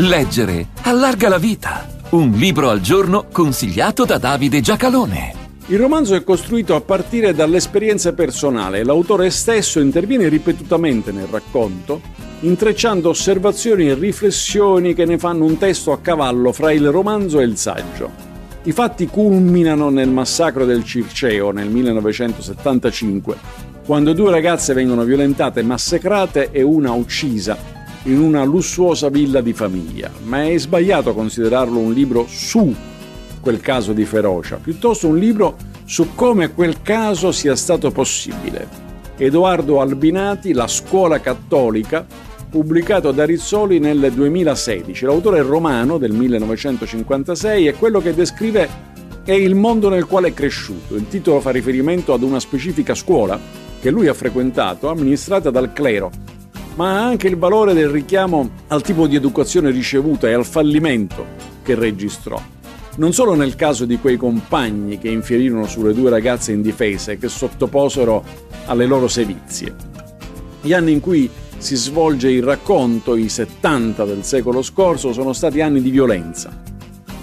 Leggere allarga la vita. Un libro al giorno consigliato da Davide Giacalone. Il romanzo è costruito a partire dall'esperienza personale. L'autore stesso interviene ripetutamente nel racconto, intrecciando osservazioni e riflessioni che ne fanno un testo a cavallo fra il romanzo e il saggio. I fatti culminano nel massacro del Circeo nel 1975, quando due ragazze vengono violentate massacrate e una uccisa in una lussuosa villa di famiglia, ma è sbagliato considerarlo un libro su quel caso di ferocia, piuttosto un libro su come quel caso sia stato possibile. Edoardo Albinati, La scuola cattolica, pubblicato da Rizzoli nel 2016. L'autore è romano del 1956 e quello che descrive è il mondo nel quale è cresciuto. Il titolo fa riferimento ad una specifica scuola che lui ha frequentato, amministrata dal clero, ma ha anche il valore del richiamo al tipo di educazione ricevuta e al fallimento che registrò. Non solo nel caso di quei compagni che infierirono sulle due ragazze indifese che sottoposero alle loro sevizie. Gli anni in cui si svolge il racconto, i 70 del secolo scorso, sono stati anni di violenza.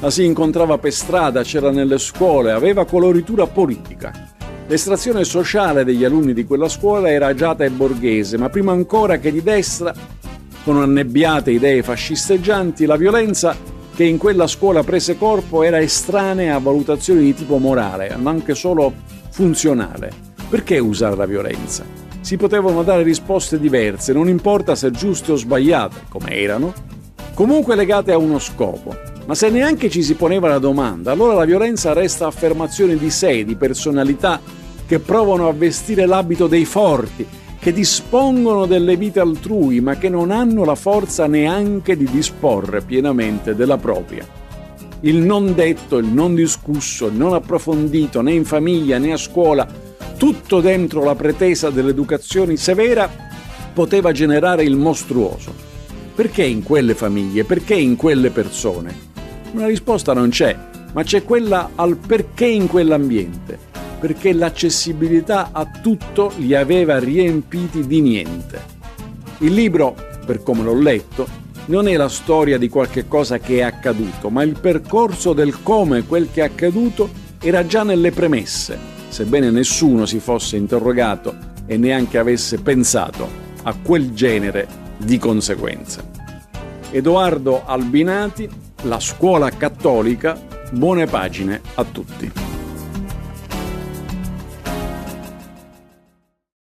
La si incontrava per strada, c'era nelle scuole, aveva coloritura politica. L'estrazione sociale degli alunni di quella scuola era agiata e borghese, ma prima ancora che di destra, con annebbiate idee fascisteggianti, la violenza che in quella scuola prese corpo era estranea a valutazioni di tipo morale, ma anche solo funzionale. Perché usare la violenza? Si potevano dare risposte diverse, non importa se giuste o sbagliate, come erano, comunque legate a uno scopo. Ma se neanche ci si poneva la domanda, allora la violenza resta affermazione di sé, di personalità che provano a vestire l'abito dei forti, che dispongono delle vite altrui, ma che non hanno la forza neanche di disporre pienamente della propria. Il non detto, il non discusso, il non approfondito né in famiglia né a scuola, tutto dentro la pretesa dell'educazione severa, poteva generare il mostruoso. Perché in quelle famiglie? Perché in quelle persone? Una risposta non c'è, ma c'è quella al perché in quell'ambiente perché l'accessibilità a tutto li aveva riempiti di niente. Il libro, per come l'ho letto, non è la storia di qualche cosa che è accaduto, ma il percorso del come quel che è accaduto era già nelle premesse, sebbene nessuno si fosse interrogato e neanche avesse pensato a quel genere di conseguenze. Edoardo Albinati, La scuola cattolica, buone pagine a tutti.